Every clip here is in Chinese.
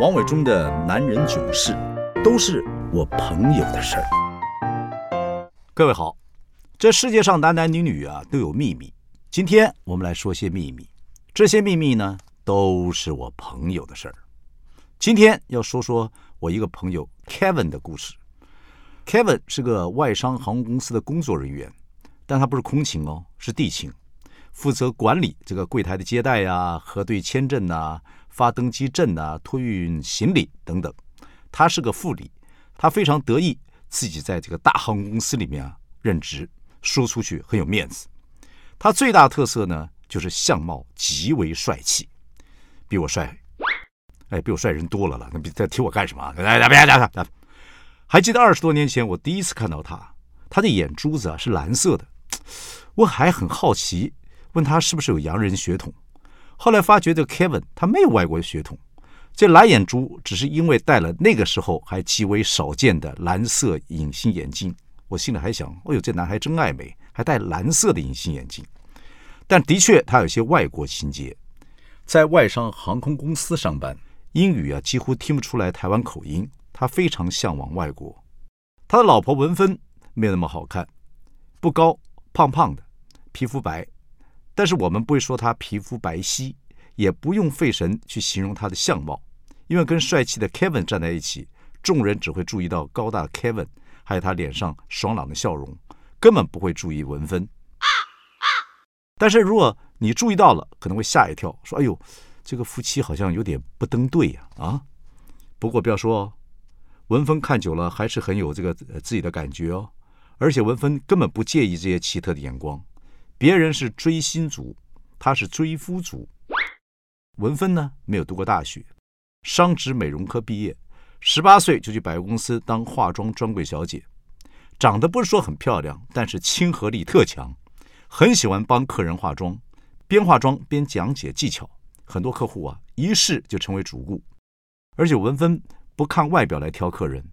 王伟忠的男人囧事，都是我朋友的事儿。各位好，这世界上男男女女啊都有秘密。今天我们来说些秘密，这些秘密呢都是我朋友的事儿。今天要说说我一个朋友 Kevin 的故事。Kevin 是个外商航空公司的工作人员，但他不是空勤哦，是地勤，负责管理这个柜台的接待呀、核对签证呐、发登机证呐、托运行李等等。他是个副理，他非常得意自己在这个大航空公司里面啊任职，说出去很有面子。他最大特色呢，就是相貌极为帅气，比我帅，哎，比我帅人多了了。那比在提我干什么？来来，别来来。还记得二十多年前我第一次看到他，他的眼珠子啊是蓝色的，我还很好奇，问他是不是有洋人血统。后来发觉这 Kevin 他没有外国血统，这蓝眼珠只是因为戴了那个时候还极为少见的蓝色隐形眼镜。我心里还想，哎呦，这男孩真爱美，还戴蓝色的隐形眼镜。但的确他有些外国情节，在外商航空公司上班，英语啊几乎听不出来台湾口音。他非常向往外国。他的老婆文芬没有那么好看，不高，胖胖的，皮肤白。但是我们不会说他皮肤白皙，也不用费神去形容他的相貌，因为跟帅气的 Kevin 站在一起，众人只会注意到高大的 Kevin，还有他脸上爽朗的笑容，根本不会注意文芬。但是如果你注意到了，可能会吓一跳，说：“哎呦，这个夫妻好像有点不登对呀！”啊，不过不要说哦。文芬看久了还是很有这个自己的感觉哦，而且文芬根本不介意这些奇特的眼光。别人是追星族，他是追夫族。文芬呢，没有读过大学，商职美容科毕业，十八岁就去百货公司当化妆专柜小姐，长得不是说很漂亮，但是亲和力特强，很喜欢帮客人化妆，边化妆边讲解技巧，很多客户啊一试就成为主顾，而且文芬。不看外表来挑客人，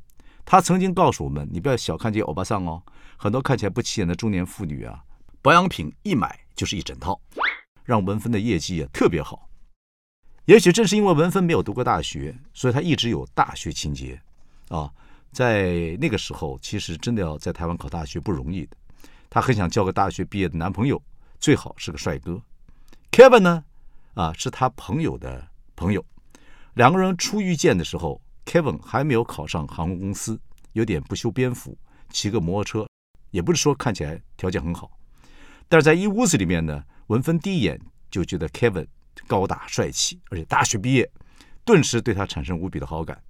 她曾经告诉我们：“你不要小看这些欧巴桑哦，很多看起来不起眼的中年妇女啊，保养品一买就是一整套，让文芬的业绩也特别好。也许正是因为文芬没有读过大学，所以她一直有大学情节啊。在那个时候，其实真的要在台湾考大学不容易的。她很想交个大学毕业的男朋友，最好是个帅哥。Kevin 呢，啊，是他朋友的朋友，两个人初遇见的时候。Kevin 还没有考上航空公司，有点不修边幅，骑个摩托车，也不是说看起来条件很好。但是在一屋子里面呢，文芬第一眼就觉得 Kevin 高大帅气，而且大学毕业，顿时对他产生无比的好感。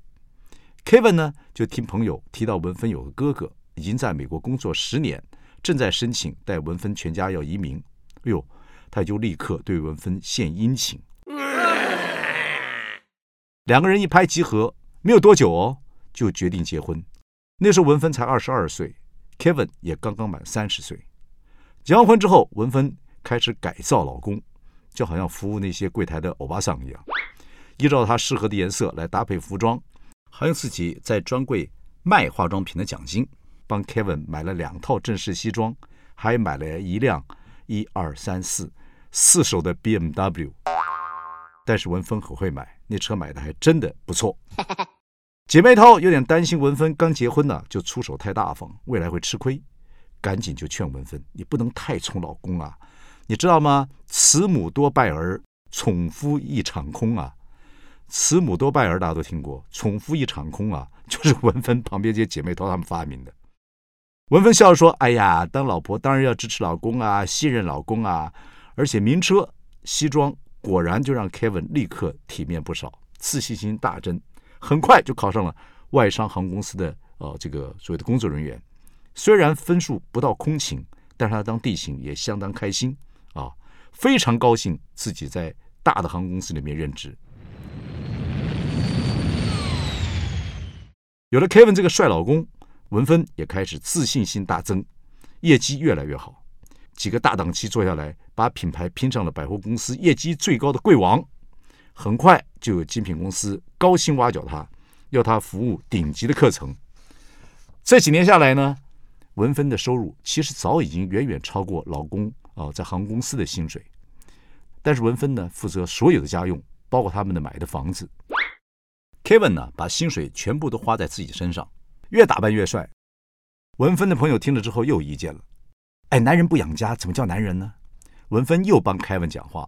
Kevin 呢，就听朋友提到文芬有个哥哥已经在美国工作十年，正在申请带文芬全家要移民。哎呦，他就立刻对文芬献殷勤，两个人一拍即合。没有多久哦，就决定结婚。那时候文芬才二十二岁，Kevin 也刚刚满三十岁。结完婚之后，文芬开始改造老公，就好像服务那些柜台的欧巴桑一样，依照她适合的颜色来搭配服装，还用自己在专柜卖化妆品的奖金，帮 Kevin 买了两套正式西装，还买了一辆一二三四四手的 BMW。但是文芬很会买，那车买的还真的不错。姐妹淘有点担心文芬刚结婚呢，就出手太大方，未来会吃亏，赶紧就劝文芬：“你不能太宠老公啊，你知道吗？慈母多败儿，宠夫一场空啊！慈母多败儿大家都听过，宠夫一场空啊，就是文芬旁边这些姐妹涛他们发明的。”文芬笑着说：“哎呀，当老婆当然要支持老公啊，信任老公啊，而且名车、西装，果然就让 Kevin 立刻体面不少，自信心大增。”很快就考上了外商航空公司的呃这个所谓的工作人员，虽然分数不到空勤，但是他当地勤也相当开心啊，非常高兴自己在大的航空公司里面任职。有了 Kevin 这个帅老公，文芬也开始自信心大增，业绩越来越好。几个大档期做下来，把品牌拼上了百货公司业绩最高的柜王。很快就有精品公司高薪挖角他，要他服务顶级的课程。这几年下来呢，文芬的收入其实早已经远远超过老公啊在航空公司的薪水。但是文芬呢，负责所有的家用，包括他们的买的房子。Kevin 呢，把薪水全部都花在自己身上，越打扮越帅。文芬的朋友听了之后又有意见了：“哎，男人不养家怎么叫男人呢？”文芬又帮 Kevin 讲话，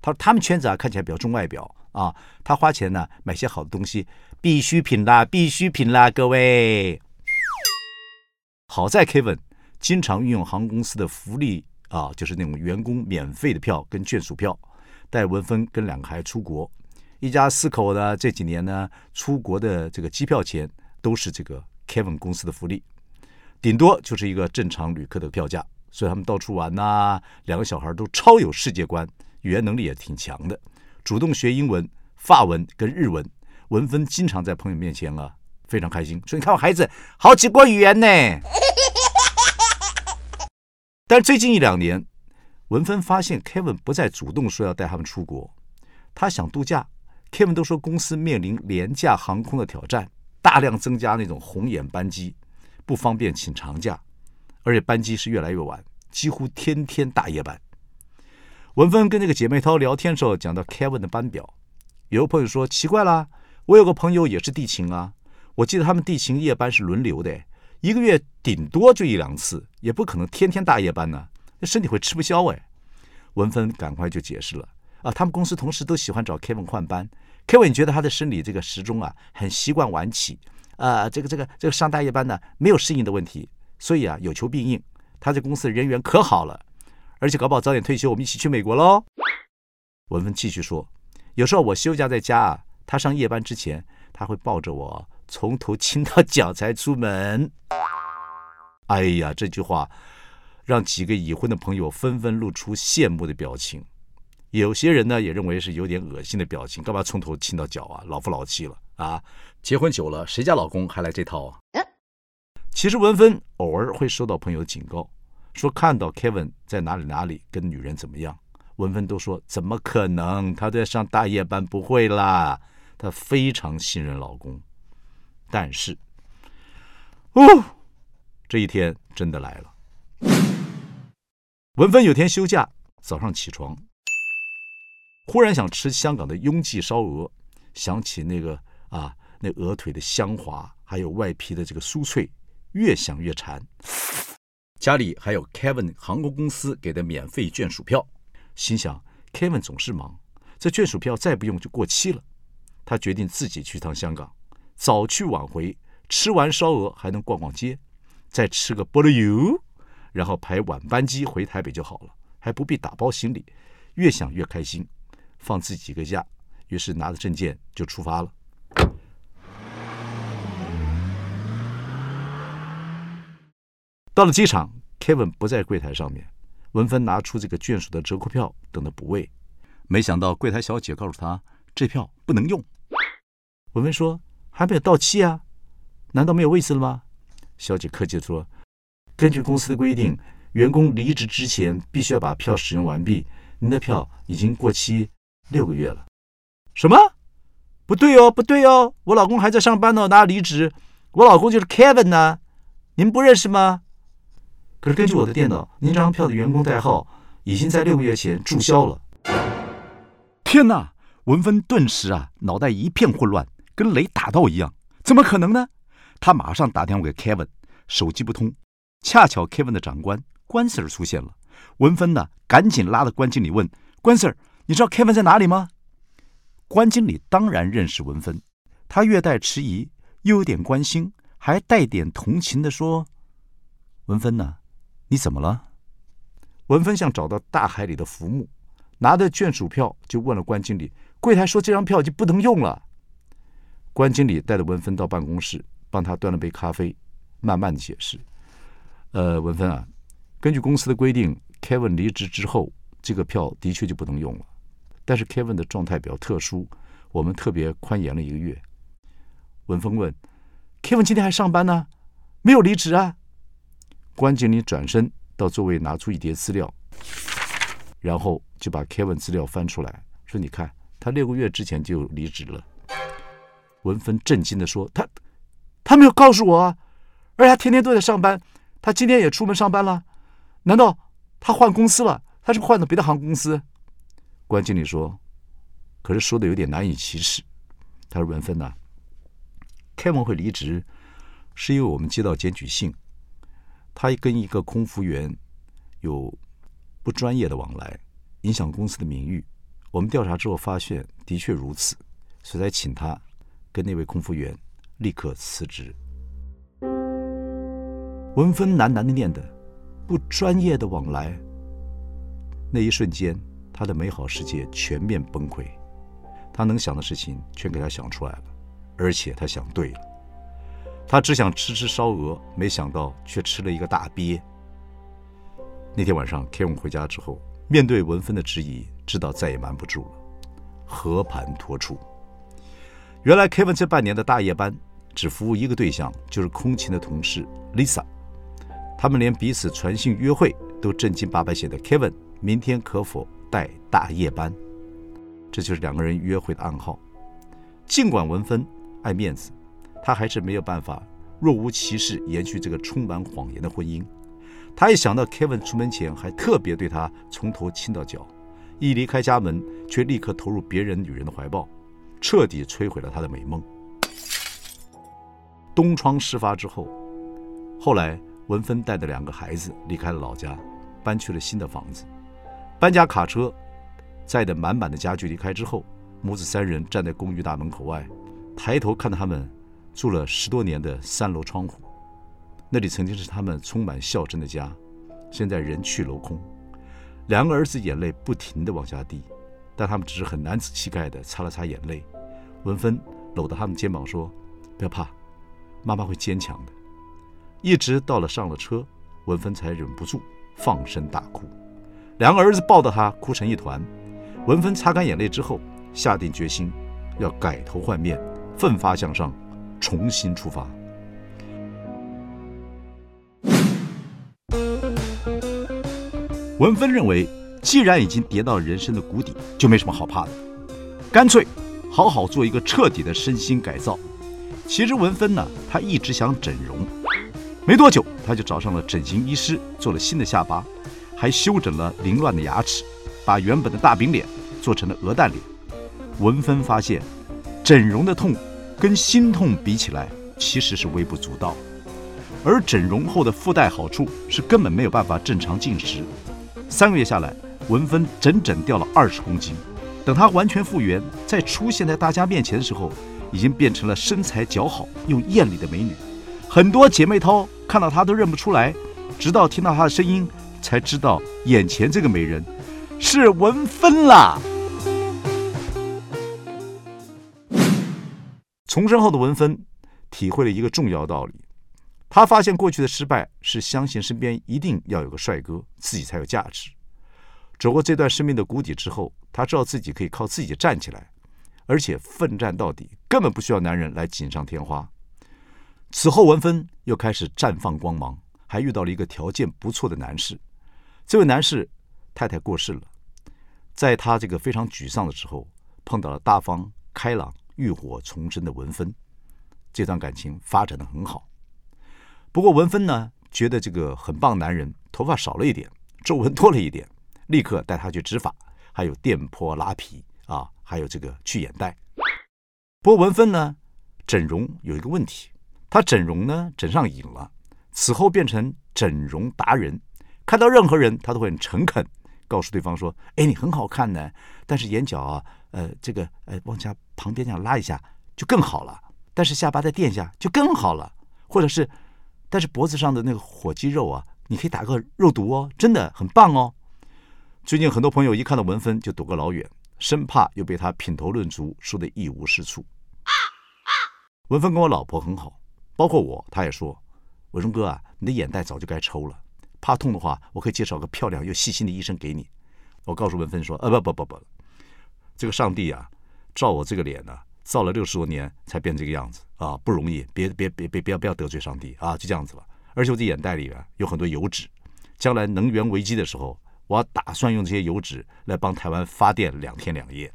他说：“他们圈子啊看起来比较重外表啊，他花钱呢买些好的东西，必需品啦，必需品啦，各位。”好在 Kevin 经常运用航空公司的福利啊，就是那种员工免费的票跟眷属票，带文芬跟两个孩子出国。一家四口呢，这几年呢，出国的这个机票钱都是这个 Kevin 公司的福利，顶多就是一个正常旅客的票价。所以他们到处玩呐，两个小孩都超有世界观，语言能力也挺强的，主动学英文、法文跟日文。文芬经常在朋友面前啊，非常开心，说：“你看我孩子好几国语言呢。”但是最近一两年，文芬发现 Kevin 不再主动说要带他们出国，他想度假。Kevin 都说公司面临廉价航空的挑战，大量增加那种红眼班机，不方便请长假，而且班机是越来越晚，几乎天天大夜班。文芬跟那个姐妹涛聊天的时候，讲到 Kevin 的班表，有个朋友说奇怪啦，我有个朋友也是地勤啊，我记得他们地勤夜班是轮流的，一个月顶多就一两次，也不可能天天大夜班呢，那身体会吃不消哎。文芬赶快就解释了。啊，他们公司同事都喜欢找 Kevin 换班。Kevin 觉得他的生理这个时钟啊，很习惯晚起，啊，这个这个这个上大夜班呢，没有适应的问题，所以啊，有求必应。他这公司人缘可好了，而且搞不好早点退休，我们一起去美国喽。文文继续说，有时候我休假在家啊，他上夜班之前，他会抱着我从头亲到脚才出门。哎呀，这句话让几个已婚的朋友纷纷露出羡慕的表情。有些人呢也认为是有点恶心的表情，干嘛从头亲到脚啊？老夫老妻了啊！结婚久了，谁家老公还来这套啊？其实文芬偶尔会收到朋友的警告，说看到 Kevin 在哪里哪里跟女人怎么样，文芬都说怎么可能？他在上大夜班，不会啦。她非常信任老公，但是，哦，这一天真的来了。文芬有天休假，早上起床。忽然想吃香港的拥记烧鹅，想起那个啊，那鹅腿的香滑，还有外皮的这个酥脆，越想越馋。家里还有 Kevin 航空公司给的免费眷属票，心想 Kevin 总是忙，这眷属票再不用就过期了。他决定自己去趟香港，早去晚回，吃完烧鹅还能逛逛街，再吃个菠萝油，然后排晚班机回台北就好了，还不必打包行李。越想越开心。放自己几个假，于是拿着证件就出发了。到了机场，Kevin 不在柜台上面，文芬拿出这个眷属的折扣票等他补位，没想到柜台小姐告诉他这票不能用。文芬说：“还没有到期啊，难道没有位置了吗？”小姐客气说：“根据公司的规定，员工离职之前必须要把票使用完毕，您的票已经过期。”六个月了，什么？不对哦，不对哦，我老公还在上班呢，哪有离职？我老公就是 Kevin 呢，您不认识吗？可是根据我的电脑，您这张票的员工代号已经在六个月前注销了。天哪！文芬顿时啊，脑袋一片混乱，跟雷打到一样，怎么可能呢？他马上打电话给 Kevin，手机不通，恰巧 Kevin 的长官关 Sir 出现了。文芬呢，赶紧拉着关经理问关 Sir。你知道 Kevin 在哪里吗？关经理当然认识文芬，他略带迟疑，又有点关心，还带点同情的说：“文芬呐，你怎么了？”文芬像找到大海里的浮木，拿着眷属票就问了关经理。柜台说这张票就不能用了。关经理带着文芬到办公室，帮他端了杯咖啡，慢慢的解释：“呃，文芬啊，根据公司的规定，Kevin 离职之后，这个票的确就不能用了。”但是 Kevin 的状态比较特殊，我们特别宽严了一个月。文峰问：“Kevin 今天还上班呢？没有离职啊？”关经理转身到座位，拿出一叠资料，然后就把 Kevin 资料翻出来，说：“你看，他六个月之前就离职了。”文芬震惊的说：“他他没有告诉我啊！而且他天天都在上班，他今天也出门上班了。难道他换公司了？他是换到别的航空公司？”关经理说：“可是说的有点难以启齿。”他说：“文芬呐，凯文会离职，是因为我们接到检举信，他跟一个空服员有不专业的往来，影响公司的名誉。我们调查之后发现的确如此，所以才请他跟那位空服员立刻辞职。文芬喃喃的念的不专业的往来，那一瞬间，他的美好世界全面崩溃。他能想的事情全给他想出来了，而且他想对了。他只想吃吃烧鹅，没想到却吃了一个大鳖。那天晚上，Kevin 回家之后，面对文芬的质疑，知道再也瞒不住了，和盘托出。原来 Kevin 这半年的大夜班只服务一个对象，就是空勤的同事 Lisa。他们连彼此传信约会都正经八百写的 Kevin，明天可否带大夜班？这就是两个人约会的暗号。尽管文芬爱面子，她还是没有办法若无其事延续这个充满谎言的婚姻。她一想到 Kevin 出门前还特别对她从头亲到脚，一离开家门却立刻投入别人女人的怀抱，彻底摧毁了他的美梦。东窗事发之后，后来文芬带着两个孩子离开了老家，搬去了新的房子，搬家卡车。载的满满的家具离开之后，母子三人站在公寓大门口外，抬头看他们住了十多年的三楼窗户，那里曾经是他们充满笑声的家，现在人去楼空。两个儿子眼泪不停地往下滴，但他们只是很男子气概的擦了擦眼泪。文芬搂着他们肩膀说：“不要怕，妈妈会坚强的。”一直到了上了车，文芬才忍不住放声大哭，两个儿子抱着他哭成一团。文芬擦干眼泪之后，下定决心要改头换面，奋发向上，重新出发。文芬认为，既然已经跌到人生的谷底，就没什么好怕的，干脆好好做一个彻底的身心改造。其实文芬呢，她一直想整容，没多久她就找上了整形医师，做了新的下巴，还修整了凌乱的牙齿。把原本的大饼脸做成了鹅蛋脸，文芬发现，整容的痛跟心痛比起来，其实是微不足道。而整容后的附带好处是根本没有办法正常进食。三个月下来，文芬整整掉了二十公斤。等她完全复原，再出现在大家面前的时候，已经变成了身材姣好又艳丽的美女。很多姐妹淘看到她都认不出来，直到听到她的声音，才知道眼前这个美人。是文芬啦。重生后的文芬体会了一个重要道理：她发现过去的失败是相信身边一定要有个帅哥，自己才有价值。走过这段生命的谷底之后，他知道自己可以靠自己站起来，而且奋战到底，根本不需要男人来锦上添花。此后，文芬又开始绽放光芒，还遇到了一个条件不错的男士。这位男士。太太过世了，在他这个非常沮丧的时候，碰到了大方、开朗、浴火重生的文芬，这段感情发展的很好。不过文芬呢，觉得这个很棒男人头发少了一点，皱纹多了一点，立刻带他去植发，还有电波拉皮啊，还有这个去眼袋。不过文芬呢，整容有一个问题，他整容呢整上瘾了，此后变成整容达人，看到任何人他都会很诚恳。告诉对方说：“哎，你很好看呢，但是眼角啊，呃，这个呃，往下旁边这样拉一下就更好了。但是下巴再垫一下就更好了。或者是，但是脖子上的那个火鸡肉啊，你可以打个肉毒哦，真的很棒哦。最近很多朋友一看到文芬就躲个老远，生怕又被他品头论足，说的一无是处。文芬跟我老婆很好，包括我，他也说：文荣哥啊，你的眼袋早就该抽了。”怕痛的话，我可以介绍个漂亮又细心的医生给你。我告诉文芬说：“呃，不不不不，这个上帝啊，照我这个脸呢，造了六十多年才变这个样子啊，不容易。别别别别不要不要得罪上帝啊，就这样子吧。而且我的眼袋里啊有很多油脂，将来能源危机的时候，我打算用这些油脂来帮台湾发电两天两夜。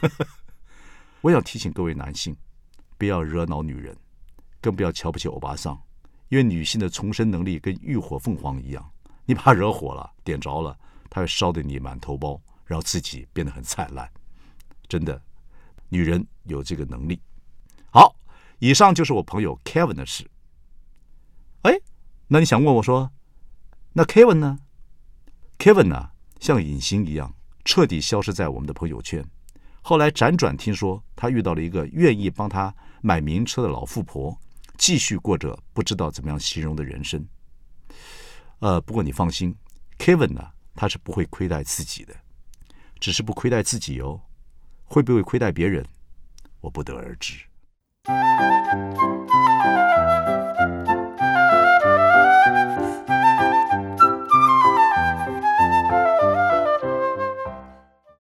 我想提醒各位男性，不要惹恼女人，更不要瞧不起欧巴桑。因为女性的重生能力跟浴火凤凰一样，你把惹火了、点着了，她会烧得你满头包，然后自己变得很灿烂。真的，女人有这个能力。好，以上就是我朋友 Kevin 的事。哎，那你想问我说，那 Kevin 呢？Kevin 呢，像隐形一样，彻底消失在我们的朋友圈。后来辗转听说，他遇到了一个愿意帮他买名车的老富婆，继续过着不知道怎么样形容的人生。呃，不过你放心，Kevin 呢，他是不会亏待自己的，只是不亏待自己哦。会不会亏待别人，我不得而知。